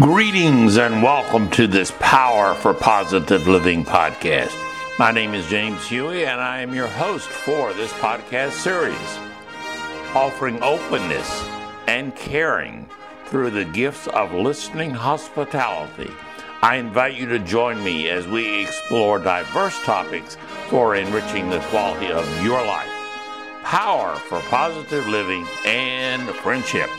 Greetings and welcome to this Power for Positive Living podcast. My name is James Huey and I am your host for this podcast series, offering openness and caring through the gifts of listening hospitality. I invite you to join me as we explore diverse topics for enriching the quality of your life. Power for positive living and friendship.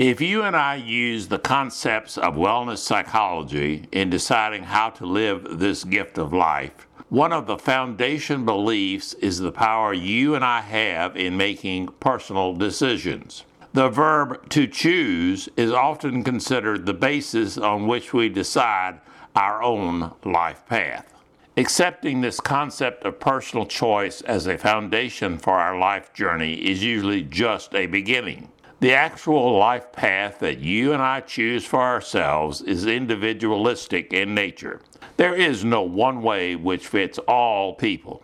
If you and I use the concepts of wellness psychology in deciding how to live this gift of life, one of the foundation beliefs is the power you and I have in making personal decisions. The verb to choose is often considered the basis on which we decide our own life path. Accepting this concept of personal choice as a foundation for our life journey is usually just a beginning. The actual life path that you and I choose for ourselves is individualistic in nature. There is no one way which fits all people.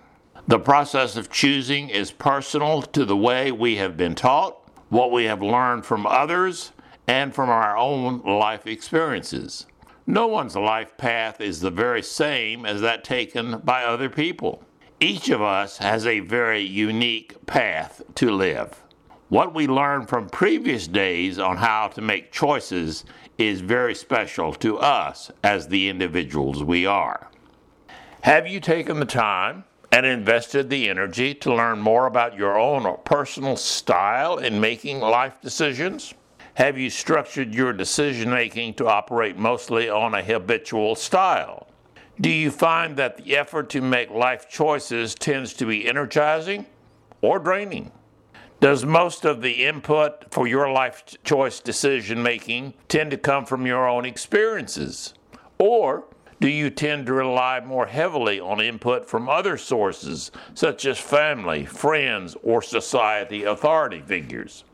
The process of choosing is personal to the way we have been taught, what we have learned from others, and from our own life experiences. No one's life path is the very same as that taken by other people. Each of us has a very unique path to live. What we learned from previous days on how to make choices is very special to us as the individuals we are. Have you taken the time and invested the energy to learn more about your own personal style in making life decisions? Have you structured your decision making to operate mostly on a habitual style? Do you find that the effort to make life choices tends to be energizing or draining? Does most of the input for your life choice decision making tend to come from your own experiences? Or do you tend to rely more heavily on input from other sources, such as family, friends, or society authority figures?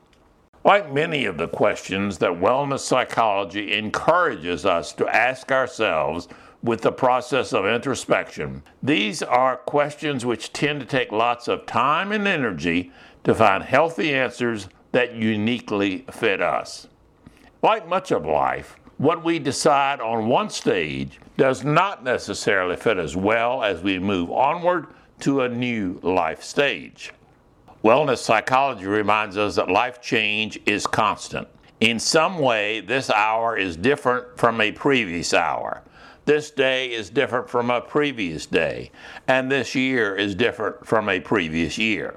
Like many of the questions that wellness psychology encourages us to ask ourselves with the process of introspection, these are questions which tend to take lots of time and energy to find healthy answers that uniquely fit us. Like much of life, what we decide on one stage does not necessarily fit as well as we move onward to a new life stage. Wellness psychology reminds us that life change is constant. In some way, this hour is different from a previous hour. This day is different from a previous day, and this year is different from a previous year.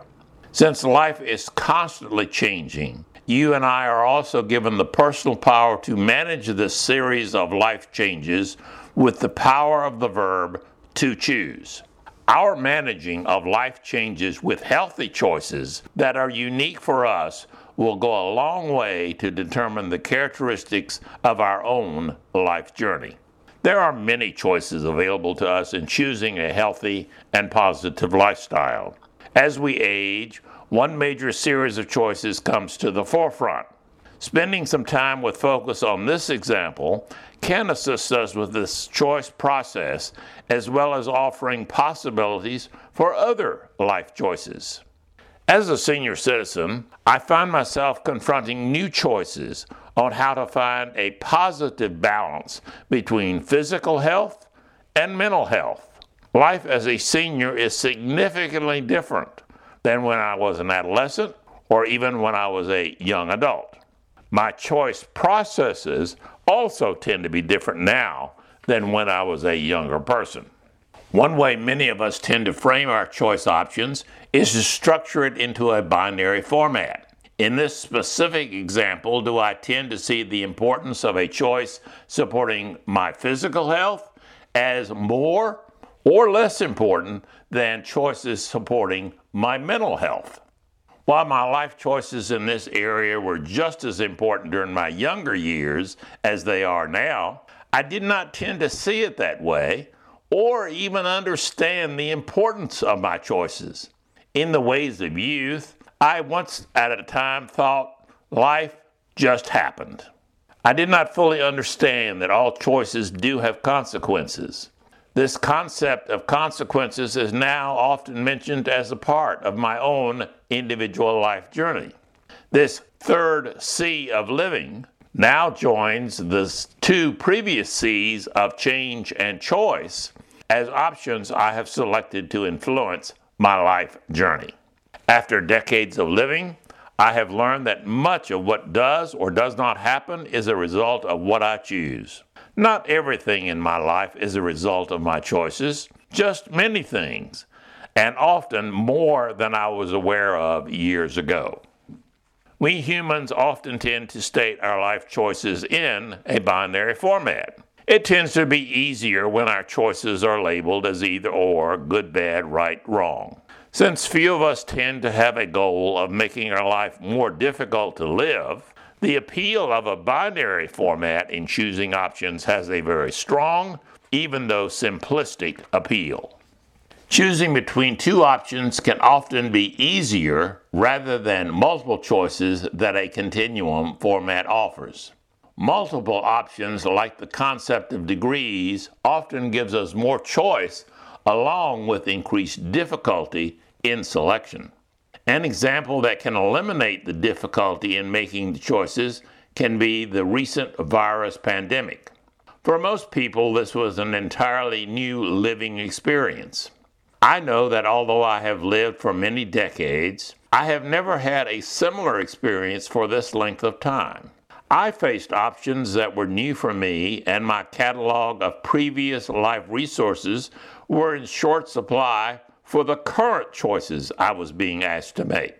Since life is constantly changing, you and I are also given the personal power to manage this series of life changes with the power of the verb to choose. Our managing of life changes with healthy choices that are unique for us will go a long way to determine the characteristics of our own life journey. There are many choices available to us in choosing a healthy and positive lifestyle. As we age, one major series of choices comes to the forefront. Spending some time with focus on this example can assist us with this choice process as well as offering possibilities for other life choices. As a senior citizen, I find myself confronting new choices on how to find a positive balance between physical health and mental health. Life as a senior is significantly different than when I was an adolescent or even when I was a young adult. My choice processes also tend to be different now than when I was a younger person. One way many of us tend to frame our choice options is to structure it into a binary format. In this specific example, do I tend to see the importance of a choice supporting my physical health as more or less important than choices supporting my mental health. While my life choices in this area were just as important during my younger years as they are now, I did not tend to see it that way or even understand the importance of my choices. In the ways of youth, I once at a time thought life just happened. I did not fully understand that all choices do have consequences. This concept of consequences is now often mentioned as a part of my own individual life journey. This third C of living now joins the two previous C's of change and choice as options I have selected to influence my life journey. After decades of living, I have learned that much of what does or does not happen is a result of what I choose. Not everything in my life is a result of my choices, just many things, and often more than I was aware of years ago. We humans often tend to state our life choices in a binary format. It tends to be easier when our choices are labeled as either or, good, bad, right, wrong. Since few of us tend to have a goal of making our life more difficult to live, the appeal of a binary format in choosing options has a very strong, even though simplistic, appeal. Choosing between two options can often be easier rather than multiple choices that a continuum format offers. Multiple options, like the concept of degrees, often gives us more choice along with increased difficulty in selection. An example that can eliminate the difficulty in making the choices can be the recent virus pandemic. For most people, this was an entirely new living experience. I know that although I have lived for many decades, I have never had a similar experience for this length of time. I faced options that were new for me, and my catalog of previous life resources were in short supply for the current choices I was being asked to make.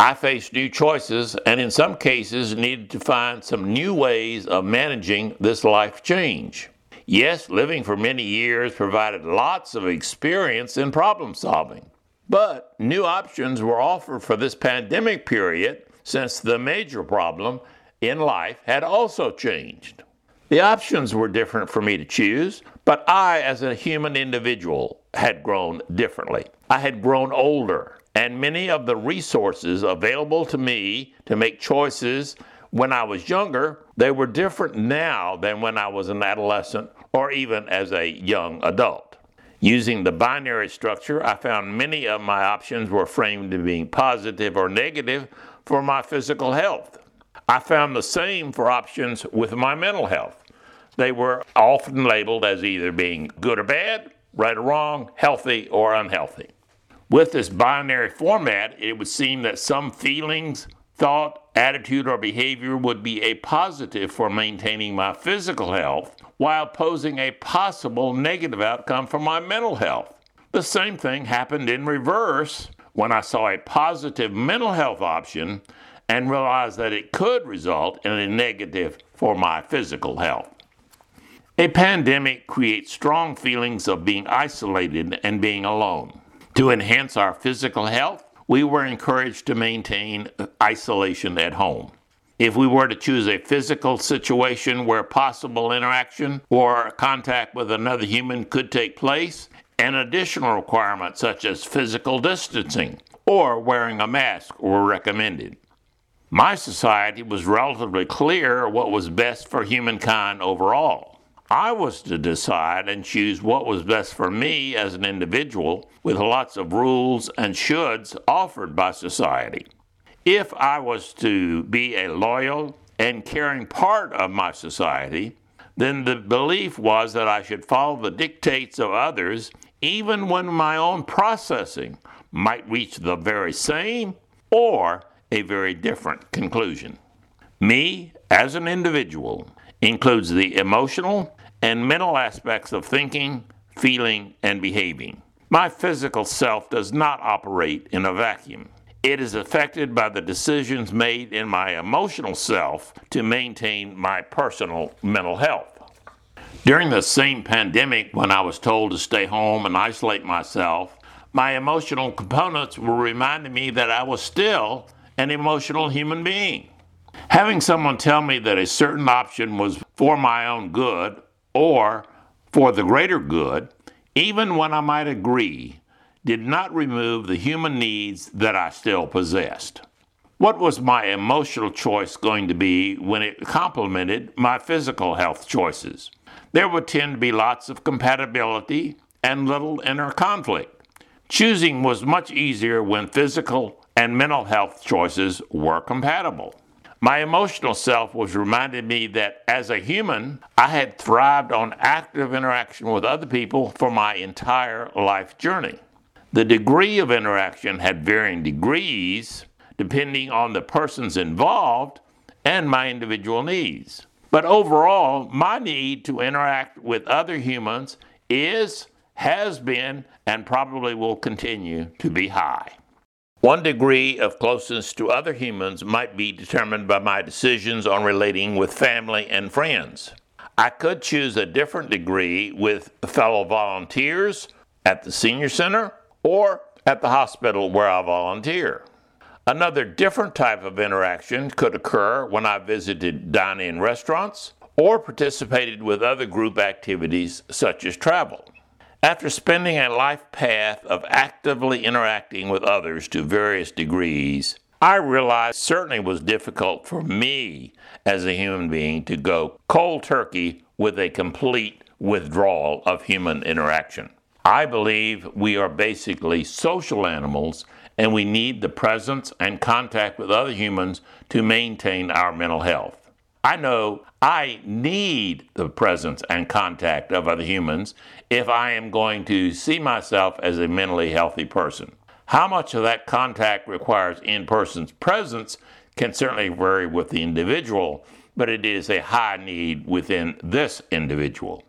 I faced new choices and, in some cases, needed to find some new ways of managing this life change. Yes, living for many years provided lots of experience in problem solving, but new options were offered for this pandemic period since the major problem in life had also changed. The options were different for me to choose, but I, as a human individual, had grown differently. I had grown older, and many of the resources available to me to make choices when I was younger, they were different now than when I was an adolescent or even as a young adult. Using the binary structure, I found many of my options were framed as being positive or negative for my physical health. I found the same for options with my mental health. They were often labeled as either being good or bad, right or wrong, healthy or unhealthy. With this binary format, it would seem that some feelings, thought, attitude, or behavior would be a positive for maintaining my physical health while posing a possible negative outcome for my mental health. The same thing happened in reverse when I saw a positive mental health option and realized that it could result in a negative for my physical health. A pandemic creates strong feelings of being isolated and being alone. To enhance our physical health, we were encouraged to maintain isolation at home. If we were to choose a physical situation where possible interaction or contact with another human could take place, an additional requirement such as physical distancing or wearing a mask were recommended. My society was relatively clear what was best for humankind overall. I was to decide and choose what was best for me as an individual with lots of rules and shoulds offered by society. If I was to be a loyal and caring part of my society, then the belief was that I should follow the dictates of others even when my own processing might reach the very same or a very different conclusion. Me, as an individual, includes the emotional and mental aspects of thinking, feeling, and behaving. My physical self does not operate in a vacuum. It is affected by the decisions made in my emotional self to maintain my personal mental health. During the same pandemic, when I was told to stay home and isolate myself, my emotional components were reminding me that I was still an emotional human being. Having someone tell me that a certain option was for my own good or for the greater good, even when I might agree, did not remove the human needs that I still possessed. What was my emotional choice going to be when it complemented my physical health choices? There would tend to be lots of compatibility and little inner conflict. Choosing was much easier when physical and mental health choices were compatible. My emotional self was reminding me that as a human, I had thrived on active interaction with other people for my entire life journey. The degree of interaction had varying degrees depending on the persons involved and my individual needs. But overall, my need to interact with other humans is, has been, and probably will continue to be high. One degree of closeness to other humans might be determined by my decisions on relating with family and friends. I could choose a different degree with fellow volunteers at the senior center or at the hospital where I volunteer. Another different type of interaction could occur when I visited dine in restaurants or participated with other group activities such as travel. After spending a life path of actively interacting with others to various degrees, I realized certainly was difficult for me as a human being to go cold turkey with a complete withdrawal of human interaction. I believe we are basically social animals and we need the presence and contact with other humans to maintain our mental health. I know I need the presence and contact of other humans if I am going to see myself as a mentally healthy person. How much of that contact requires in person's presence can certainly vary with the individual, but it is a high need within this individual.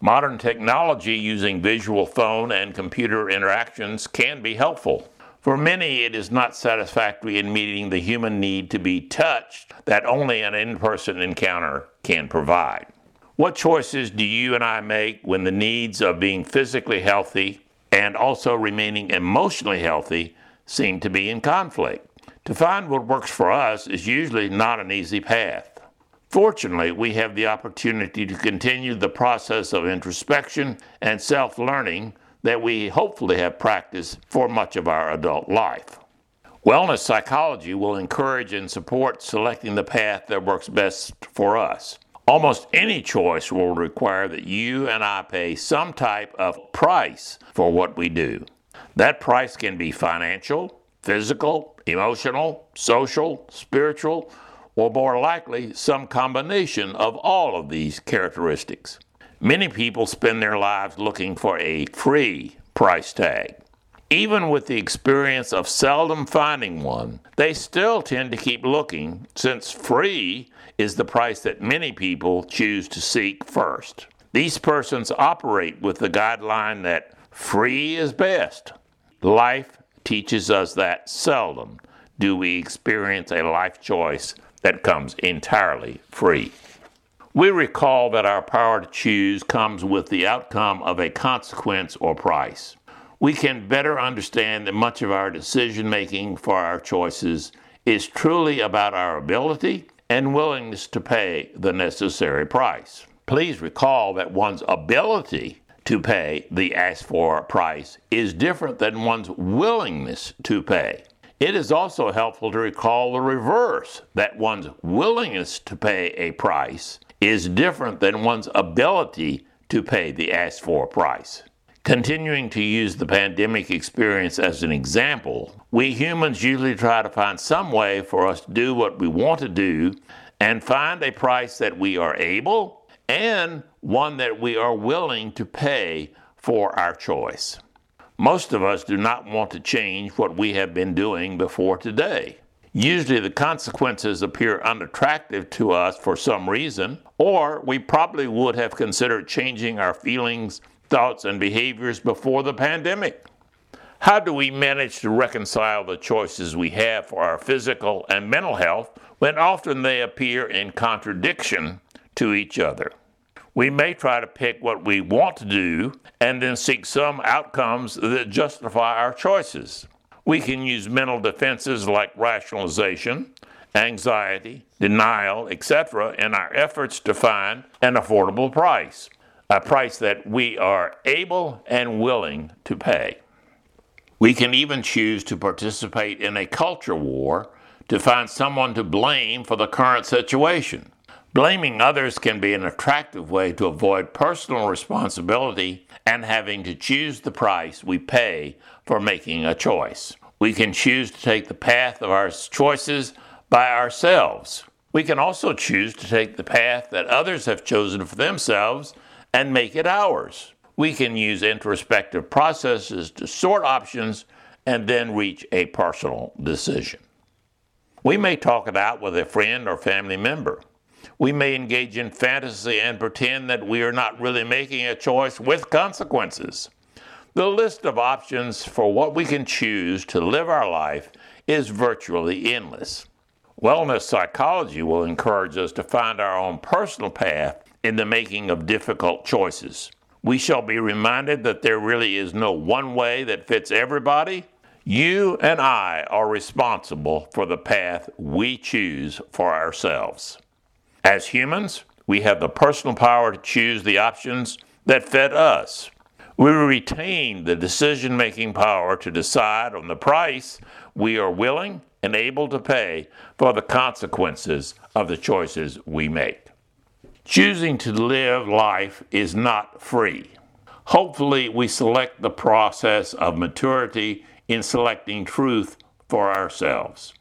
Modern technology using visual phone and computer interactions can be helpful. For many, it is not satisfactory in meeting the human need to be touched that only an in person encounter can provide. What choices do you and I make when the needs of being physically healthy and also remaining emotionally healthy seem to be in conflict? To find what works for us is usually not an easy path. Fortunately, we have the opportunity to continue the process of introspection and self learning that we hopefully have practiced for much of our adult life. Wellness psychology will encourage and support selecting the path that works best for us. Almost any choice will require that you and I pay some type of price for what we do. That price can be financial, physical, emotional, social, spiritual, or more likely, some combination of all of these characteristics. Many people spend their lives looking for a free price tag. Even with the experience of seldom finding one, they still tend to keep looking since free is the price that many people choose to seek first. These persons operate with the guideline that free is best. Life teaches us that seldom do we experience a life choice that comes entirely free. We recall that our power to choose comes with the outcome of a consequence or price. We can better understand that much of our decision making for our choices is truly about our ability and willingness to pay the necessary price. Please recall that one's ability to pay the asked for price is different than one's willingness to pay. It is also helpful to recall the reverse that one's willingness to pay a price is different than one's ability to pay the asked for price. Continuing to use the pandemic experience as an example, we humans usually try to find some way for us to do what we want to do and find a price that we are able and one that we are willing to pay for our choice. Most of us do not want to change what we have been doing before today. Usually the consequences appear unattractive to us for some reason, or we probably would have considered changing our feelings, thoughts, and behaviors before the pandemic. How do we manage to reconcile the choices we have for our physical and mental health when often they appear in contradiction to each other? We may try to pick what we want to do and then seek some outcomes that justify our choices. We can use mental defenses like rationalization, anxiety, denial, etc., in our efforts to find an affordable price, a price that we are able and willing to pay. We can even choose to participate in a culture war to find someone to blame for the current situation. Blaming others can be an attractive way to avoid personal responsibility and having to choose the price we pay for making a choice. We can choose to take the path of our choices by ourselves. We can also choose to take the path that others have chosen for themselves and make it ours. We can use introspective processes to sort options and then reach a personal decision. We may talk it out with a friend or family member. We may engage in fantasy and pretend that we are not really making a choice with consequences. The list of options for what we can choose to live our life is virtually endless. Wellness psychology will encourage us to find our own personal path in the making of difficult choices. We shall be reminded that there really is no one way that fits everybody. You and I are responsible for the path we choose for ourselves. As humans, we have the personal power to choose the options that fit us. We retain the decision making power to decide on the price we are willing and able to pay for the consequences of the choices we make. Choosing to live life is not free. Hopefully, we select the process of maturity in selecting truth for ourselves.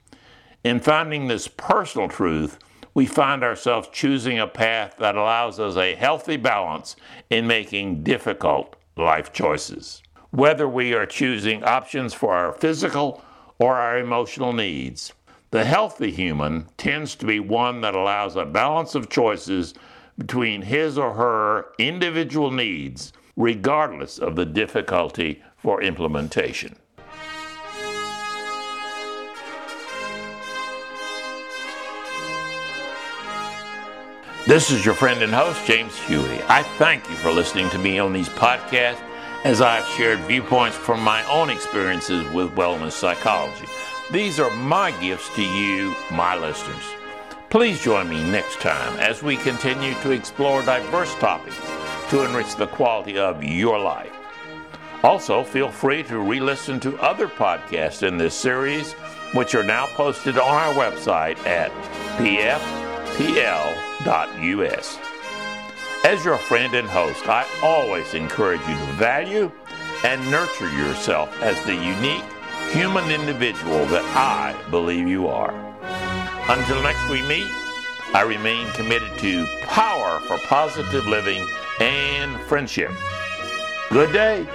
In finding this personal truth, we find ourselves choosing a path that allows us a healthy balance in making difficult life choices. Whether we are choosing options for our physical or our emotional needs, the healthy human tends to be one that allows a balance of choices between his or her individual needs, regardless of the difficulty for implementation. This is your friend and host, James Huey. I thank you for listening to me on these podcasts as I've shared viewpoints from my own experiences with wellness psychology. These are my gifts to you, my listeners. Please join me next time as we continue to explore diverse topics to enrich the quality of your life. Also, feel free to re listen to other podcasts in this series, which are now posted on our website at pfpl.us. As your friend and host, I always encourage you to value and nurture yourself as the unique human individual that I believe you are. Until next we meet, I remain committed to power for positive living and friendship. Good day.